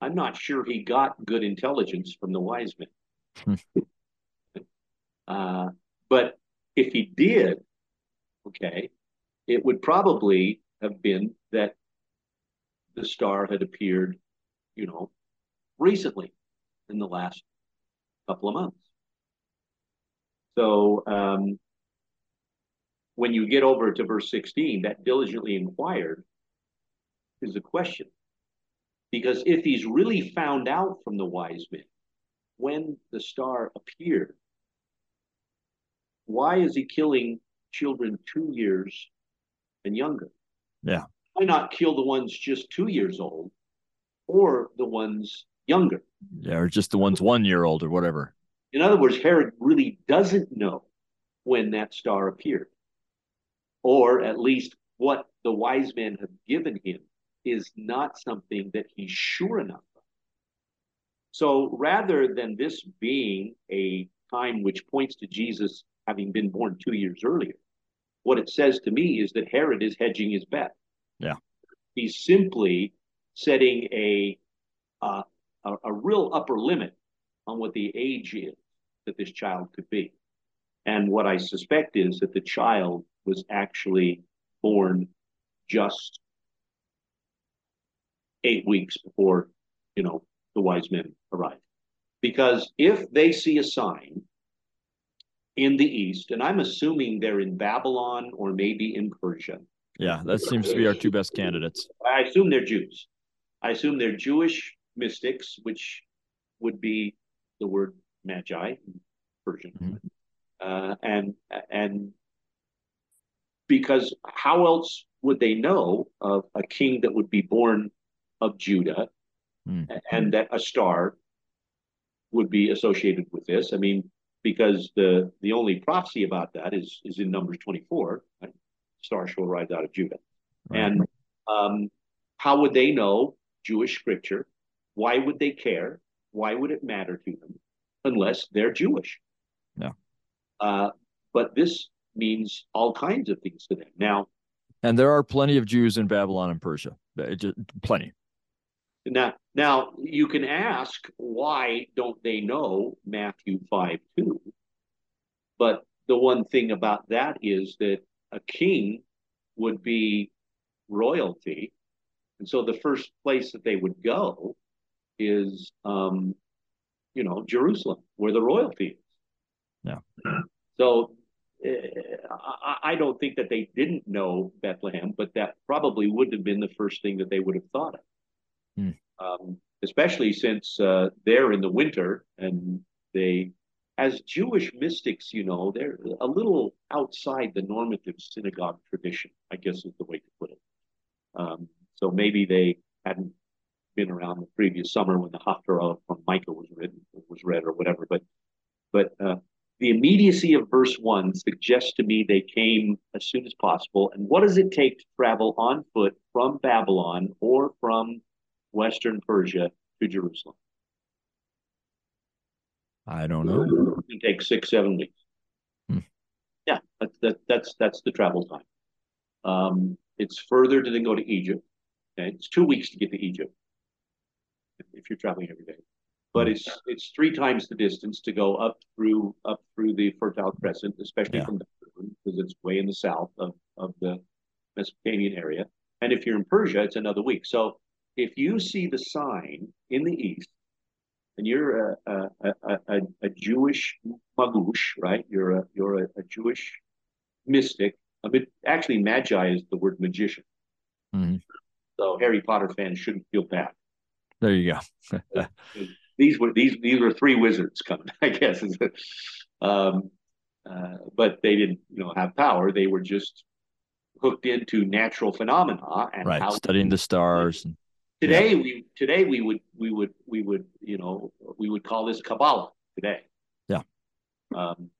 I'm not sure he got good intelligence from the wise men. uh, but if he did, okay, it would probably have been that the star had appeared, you know, recently in the last couple of months. So um, when you get over to verse 16, that diligently inquired is a question. Because if he's really found out from the wise men when the star appeared, why is he killing children two years and younger? Yeah. Why not kill the ones just two years old or the ones younger? Yeah, or just the ones one year old or whatever. In other words, Herod really doesn't know when that star appeared, or at least what the wise men have given him is not something that he's sure enough of. So rather than this being a time which points to Jesus having been born two years earlier. What it says to me is that Herod is hedging his bet. Yeah. He's simply setting a, uh, a, a real upper limit on what the age is that this child could be. And what I suspect is that the child was actually born just eight weeks before, you know, the wise men arrived. Because if they see a sign in the east, and I'm assuming they're in Babylon or maybe in Persia. Yeah, that seems to be our two best candidates. I assume they're Jews. I assume they're Jewish mystics, which would be the word magi, Persian, mm-hmm. uh, and and because how else would they know of a king that would be born of Judah, mm-hmm. and that a star would be associated with this? I mean, because the the only prophecy about that is is in Numbers 24. Right? Star shall rise out of Judah, right. and um, how would they know Jewish scripture? Why would they care? Why would it matter to them unless they're Jewish? No. Uh, but this means all kinds of things to them now. And there are plenty of Jews in Babylon and Persia. Just, plenty. Now, now you can ask why don't they know Matthew 5 2? But the one thing about that is that a king would be royalty. And so the first place that they would go is, um, you know, Jerusalem, where the royalty is. Yeah. So uh, I, I don't think that they didn't know Bethlehem, but that probably would have been the first thing that they would have thought of. Hmm. Um, especially since uh, they're in the winter and they, as Jewish mystics, you know, they're a little outside the normative synagogue tradition, I guess is the way to put it. Um, so maybe they hadn't been around the previous summer when the Haftarah from Micah was written, was read or whatever. But, but uh, the immediacy of verse one suggests to me they came as soon as possible. And what does it take to travel on foot from Babylon or from Western Persia to Jerusalem? I don't know. It can take six, seven weeks. Hmm. Yeah, that, that, that's that's the travel time. Um, it's further to then go to Egypt. Okay? It's two weeks to get to Egypt if you're traveling every day. But it's it's three times the distance to go up through up through the Fertile Crescent, especially yeah. from the because it's way in the south of, of the Mesopotamian area And if you're in Persia, it's another week. So if you see the sign in the east, and you're a, a, a, a Jewish magush, right? You're a you're a, Jewish mystic. I mean, actually, magi is the word magician. Mm-hmm. So Harry Potter fans shouldn't feel bad. There you go. these were these these were three wizards coming, I guess. um, uh, but they didn't, you know, have power. They were just hooked into natural phenomena and right, studying the stars. And, today yeah. we today we would we would we would you know we would call this Kabbalah today. Yeah. Um,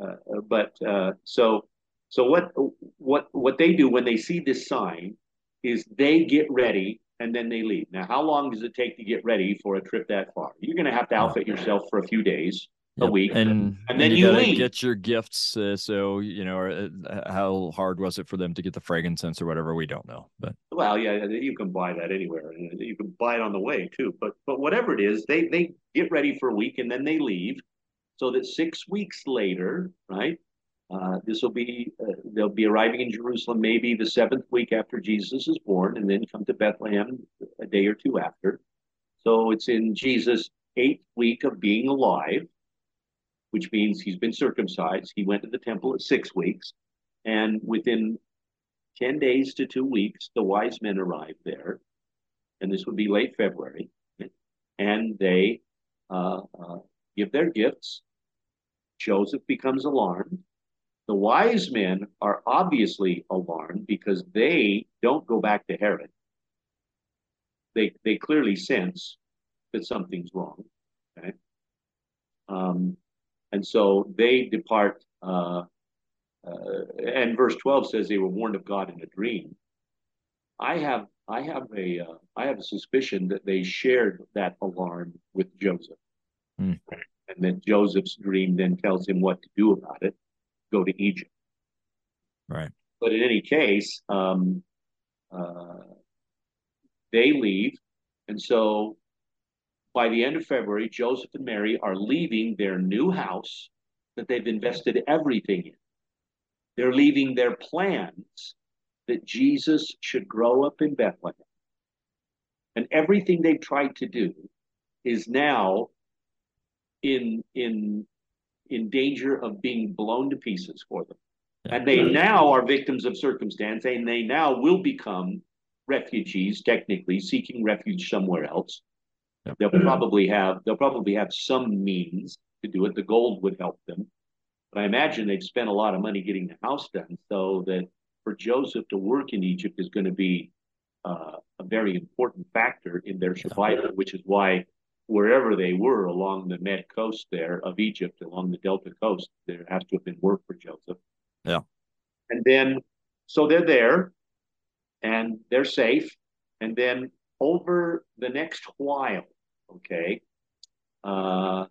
uh, but uh, so so what what what they do when they see this sign is they get ready and then they leave. Now, how long does it take to get ready for a trip that far? You're going to have to outfit yourself for a few days yep. a week, and, and, and then you, you get your gifts. Uh, so you know, uh, how hard was it for them to get the frankincense or whatever? We don't know, but well, yeah, you can buy that anywhere. You can buy it on the way too. But but whatever it is, they they get ready for a week and then they leave, so that six weeks later, right? Uh, this will be uh, they'll be arriving in Jerusalem maybe the seventh week after Jesus is born, and then come to Bethlehem a day or two after. So it's in Jesus' eighth week of being alive which means he's been circumcised. He went to the temple at six weeks, and within 10 days to two weeks, the wise men arrived there, and this would be late February, and they uh, uh, give their gifts. Joseph becomes alarmed. The wise men are obviously alarmed because they don't go back to Herod. They, they clearly sense that something's wrong. Okay? Um, and so they depart. Uh, uh, and verse 12 says they were warned of God in a dream. I have I have a uh, I have a suspicion that they shared that alarm with Joseph, mm. and then Joseph's dream then tells him what to do about it: go to Egypt. Right. But in any case, um, uh, they leave, and so by the end of February, Joseph and Mary are leaving their new house that they've invested everything in. They're leaving their plans that Jesus should grow up in Bethlehem. And everything they've tried to do is now in in in danger of being blown to pieces for them. And they now are victims of circumstance, and they now will become refugees, technically, seeking refuge somewhere else. They'll probably have they'll probably have some means to do it. The gold would help them, but I imagine they've spent a lot of money getting the house done, so that for Joseph to work in Egypt is going to be uh, a very important factor in their survival. Which is why wherever they were along the Med coast there of Egypt, along the Delta coast, there has to have been work for Joseph. Yeah, and then so they're there, and they're safe, and then over the next while okay? Uh,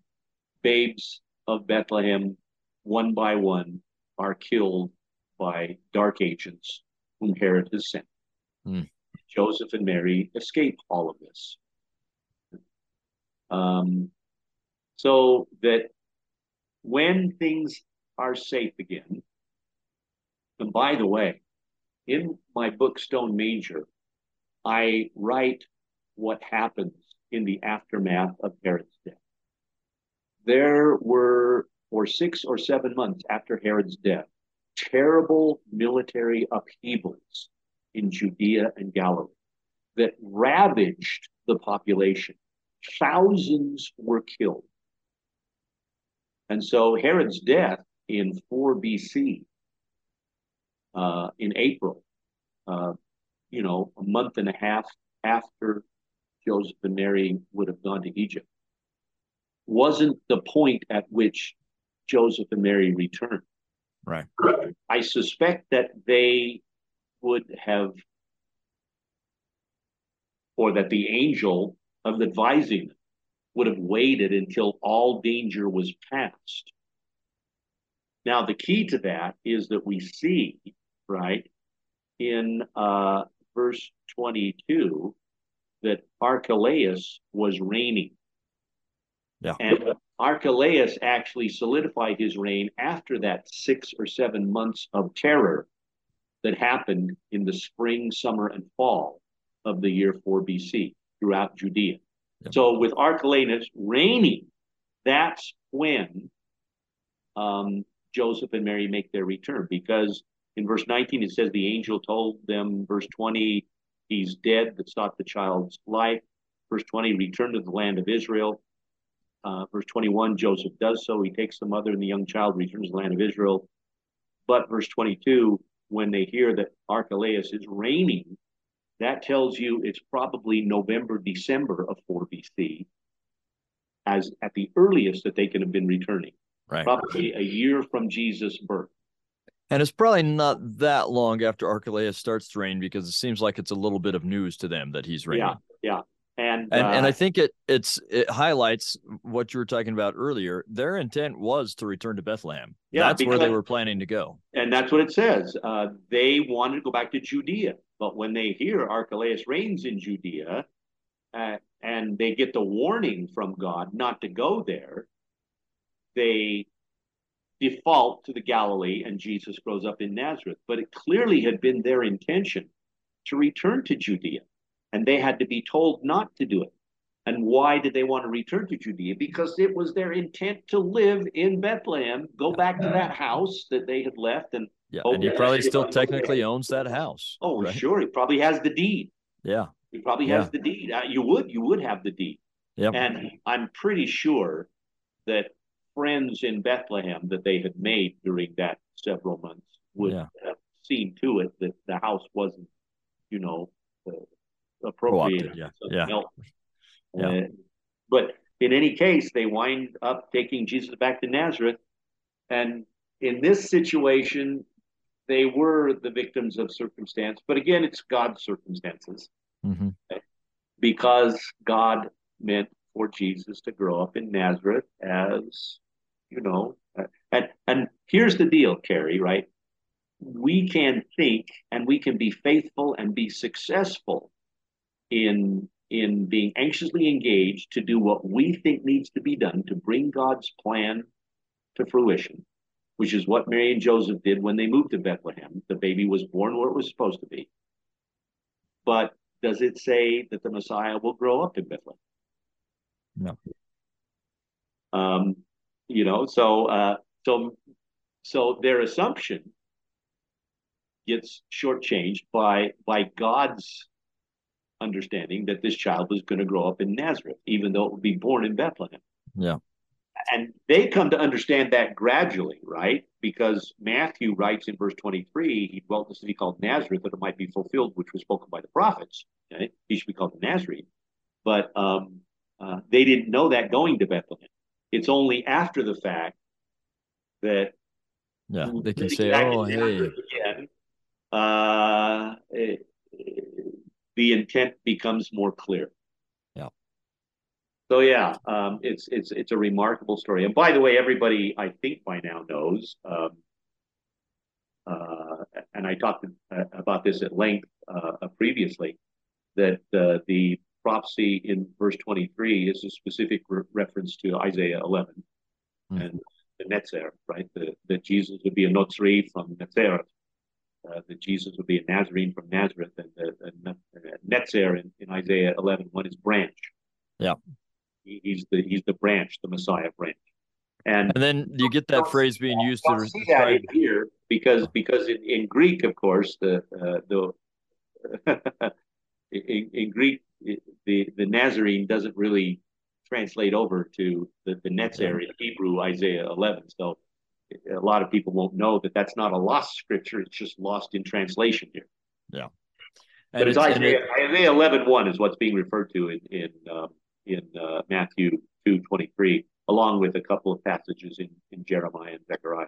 babes of Bethlehem, one by one, are killed by dark agents whom Herod has sent. Mm. Joseph and Mary escape all of this. Um, so that when things are safe again, and by the way, in my book Stone Manger, I write what happens in the aftermath of Herod's death. There were, for six or seven months after Herod's death, terrible military upheavals in Judea and Galilee that ravaged the population. Thousands were killed. And so Herod's death in 4 BC, uh, in April, uh, you know, a month and a half after Joseph and Mary would have gone to Egypt wasn't the point at which Joseph and Mary returned. Right. I suspect that they would have, or that the angel of advising them would have waited until all danger was past. Now, the key to that is that we see, right, in uh, verse 22, that Archelaus was reigning. Yeah. And Archelaus actually solidified his reign after that six or seven months of terror that happened in the spring, summer, and fall of the year 4 BC throughout Judea. Yep. So with Archelaus reigning, that's when um, Joseph and Mary make their return because in verse 19 it says the angel told them, verse 20, he's dead that sought the child's life. Verse 20, return to the land of Israel. Uh, verse 21, Joseph does so. He takes the mother and the young child, returns to the land of Israel. But verse 22, when they hear that Archelaus is reigning, that tells you it's probably November, December of 4 BC, as at the earliest that they can have been returning. Right. Probably a year from Jesus' birth. And it's probably not that long after Archelaus starts to reign because it seems like it's a little bit of news to them that he's reigning. Yeah, yeah. And and, uh, and I think it it's it highlights what you were talking about earlier. Their intent was to return to Bethlehem. Yeah, that's because, where they were planning to go. And that's what it says. Uh, they wanted to go back to Judea, but when they hear Archelaus reigns in Judea, uh, and they get the warning from God not to go there, they default to the Galilee, and Jesus grows up in Nazareth. But it clearly had been their intention to return to Judea and they had to be told not to do it. And why did they want to return to Judea? Because it was their intent to live in Bethlehem, go back to that house that they had left, and yeah, and he probably still technically owns that house. Oh, right? sure, he probably has the deed. Yeah, he probably has the deed. Uh, you would, you would have the deed. Yeah, and I'm pretty sure that friends in Bethlehem that they had made during that several months would yeah. have seen to it that the house wasn't, you know, uh, appropriate. Yeah. Yeah. yeah. Uh, but in any case, they wind up taking Jesus back to Nazareth. And in this situation, they were the victims of circumstance. But again, it's God's circumstances. Mm-hmm. Because God meant for Jesus to grow up in Nazareth as, you know, and and here's the deal, Kerry, right? We can think and we can be faithful and be successful in in being anxiously engaged to do what we think needs to be done to bring God's plan to fruition, which is what Mary and Joseph did when they moved to Bethlehem. The baby was born where it was supposed to be. But does it say that the Messiah will grow up in Bethlehem? No. Um, you know, so uh, so so their assumption gets shortchanged by by God's understanding that this child was going to grow up in Nazareth, even though it would be born in Bethlehem. Yeah. And they come to understand that gradually, right? Because Matthew writes in verse 23, he dwelt in a city called Nazareth that it might be fulfilled, which was spoken by the prophets. Okay? He should be called the Nazarene. But um, uh, they didn't know that going to Bethlehem. It's only after the fact that yeah, they can say, "Oh, hey." Again, uh, it, the intent becomes more clear. Yeah. So yeah, um, it's it's it's a remarkable story. And by the way, everybody I think by now knows, um, uh, and I talked uh, about this at length uh, previously, that uh, the prophecy in verse 23 is a specific re- reference to Isaiah 11 mm. and the Netzer, right? The, that Jesus would be a Notzri from Netzer, uh, that Jesus would be a Nazarene from Nazareth, and the, the, the Netzer in, in Isaiah 11, one is branch. Yeah, he, he's the he's the branch, the Messiah branch. And, and then you get that phrase being used to see that in here because because in, in Greek, of course, the uh, the in, in, Greek the the Nazarene doesn't really translate over to the the Netzer in Hebrew Isaiah 11. So a lot of people won't know that that's not a lost scripture. It's just lost in translation here. Yeah. And but it's, Isaiah, it, Isaiah 11 1 is what's being referred to in in um, in uh, Matthew 2 23, along with a couple of passages in, in Jeremiah and Zechariah.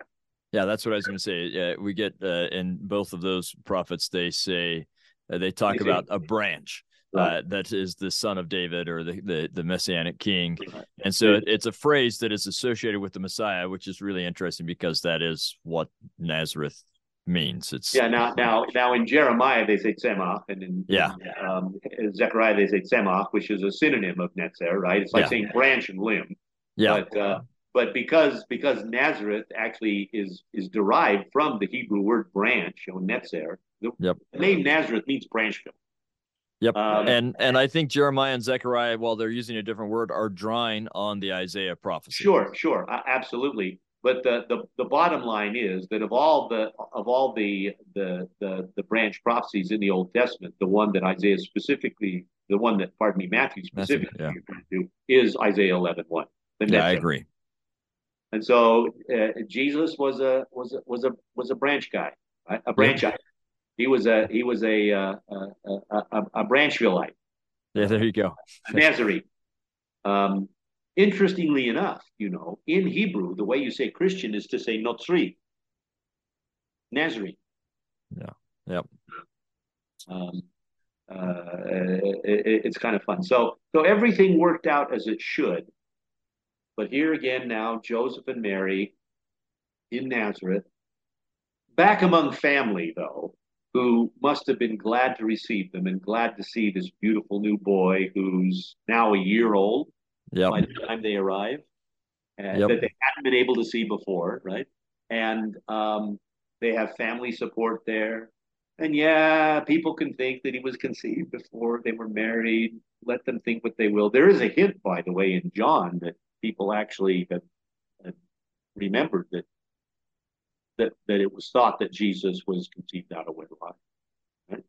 Yeah, that's what I was going to say. Yeah, we get uh, in both of those prophets, they say, uh, they talk they about a branch uh, that is the son of David or the, the, the messianic king. And so it, it's a phrase that is associated with the Messiah, which is really interesting because that is what Nazareth means. It's yeah. Now, now, now in Jeremiah they say tzemach, and in yeah, um, Zechariah they say tzemach, which is a synonym of netzer, right? It's like yeah. saying branch and limb. Yeah. But uh, but because because Nazareth actually is is derived from the Hebrew word branch, or netzer. The yep. name Nazareth means branchville. Yep. Um, and and I think Jeremiah and Zechariah, while they're using a different word, are drawing on the Isaiah prophecy. Sure, sure, absolutely. But the, the, the bottom line is that of all the of all the, the the the branch prophecies in the Old Testament, the one that Isaiah specifically, the one that pardon me, Matthew specifically Matthew, yeah. to, is Isaiah 11, 1. Yeah, I agree. And so uh, Jesus was a was a, was a was a branch guy, right? a branch yeah. He was a he was a uh, a, a, a Branchvilleite. Yeah, there you go. a Nazarene. Um, interestingly enough, you know, in Hebrew, the way you say Christian is to say Notzri, Nazarene. Yeah. Yep. Um, uh, it, it's kind of fun. So, so everything worked out as it should. But here again, now Joseph and Mary in Nazareth, back among family, though, who must have been glad to receive them and glad to see this beautiful new boy who's now a year old yep. by the time they arrive, and yep. that they hadn't been able to see before, right? And um, they have family support there. And yeah, people can think that he was conceived before they were married. Let them think what they will. There is a hint, by the way, in John that people actually have, have remembered that that that it was thought that Jesus was conceived out of wedlock. Right?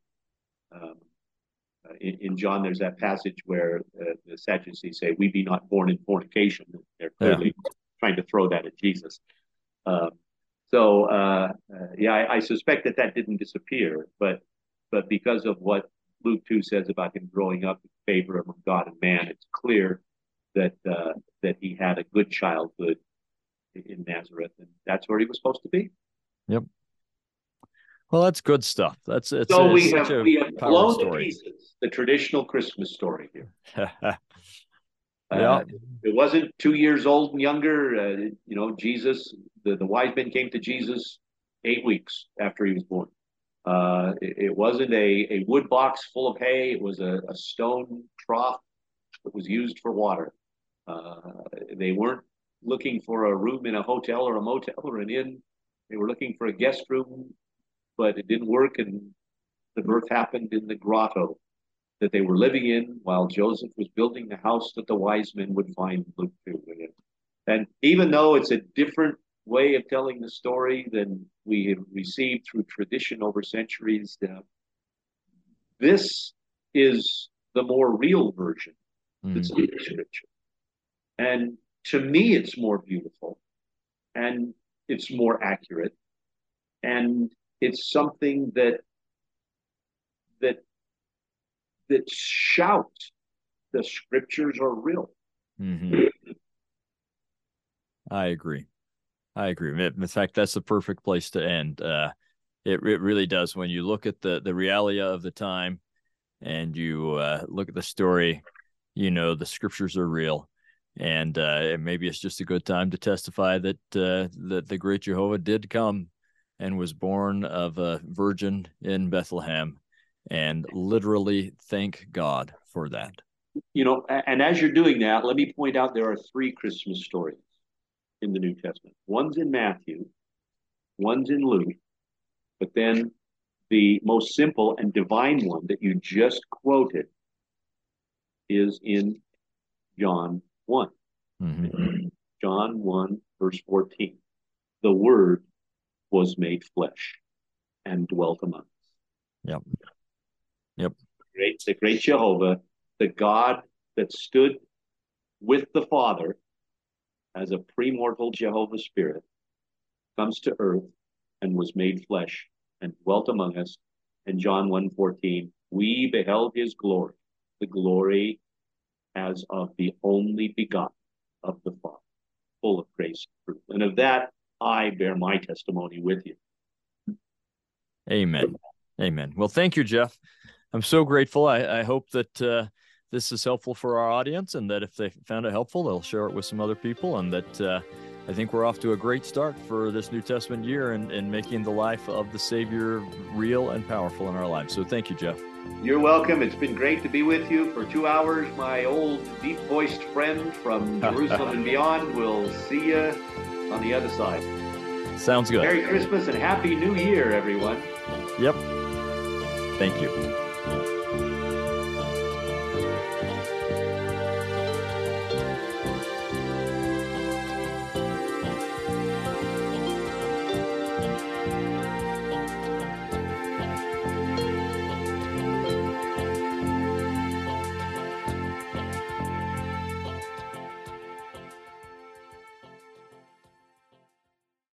Um, uh, in, in, John, there's that passage where uh, the Sadducees say, "We be not born in fornication." They're clearly yeah. trying to throw that at Jesus. Um, so, uh, uh, yeah, I, I, suspect that that didn't disappear, but but because of what Luke two says about him growing up in favor of God and man, it's clear that uh, that he had a good childhood in Nazareth, and that's where he was supposed to be. Yep. Well, that's good stuff. That's it's, so we have we have blown to pieces the traditional Christmas story here. yeah, uh, it wasn't two years old and younger. Uh, you know, Jesus, the, the wise men came to Jesus eight weeks after he was born. Uh, it, it, wasn't a, a wood box full of hay. It was a, a stone trough that was used for water. Uh, they weren't looking for a room in a hotel or a motel or an inn. They were looking for a guest room, but it didn't work, and the birth happened in the grotto that they were living in while Joseph was building the house that the wise men would find Luke 2 in. And even though it's a different way of telling the story than we have received through tradition over centuries, uh, this is the more real version that's in the scripture. And to me, it's more beautiful and it's more accurate. And it's something that that that shouts the scriptures are real. Mm-hmm. I agree. I agree. In fact, that's the perfect place to end. Uh, it it really does. When you look at the the reality of the time, and you uh, look at the story, you know the scriptures are real, and uh, maybe it's just a good time to testify that uh, that the great Jehovah did come and was born of a virgin in Bethlehem, and literally thank God for that. You know, and as you're doing that, let me point out there are three Christmas stories in the New Testament. One's in Matthew, one's in Luke, but then the most simple and divine one that you just quoted is in John one. Mm-hmm. John 1, verse 14. The Word was made flesh and dwelt among us. Yep. Yep. Great, the great Jehovah, the God that stood with the Father as a premortal Jehovah Spirit, comes to earth and was made flesh and dwelt among us. And John 1:14, we beheld his glory, the glory as of the only begotten of the Father, full of grace and truth. And of that, I bear my testimony with you. Amen. Amen. Well, thank you, Jeff. I'm so grateful. I, I hope that uh, this is helpful for our audience and that if they found it helpful, they'll share it with some other people and that uh, I think we're off to a great start for this New Testament year and, and making the life of the Savior real and powerful in our lives. So thank you, Jeff. You're welcome. It's been great to be with you for two hours. My old deep voiced friend from Jerusalem and beyond. We'll see you on the other side. Sounds good. Merry Christmas and Happy New Year, everyone. Yep. Thank you.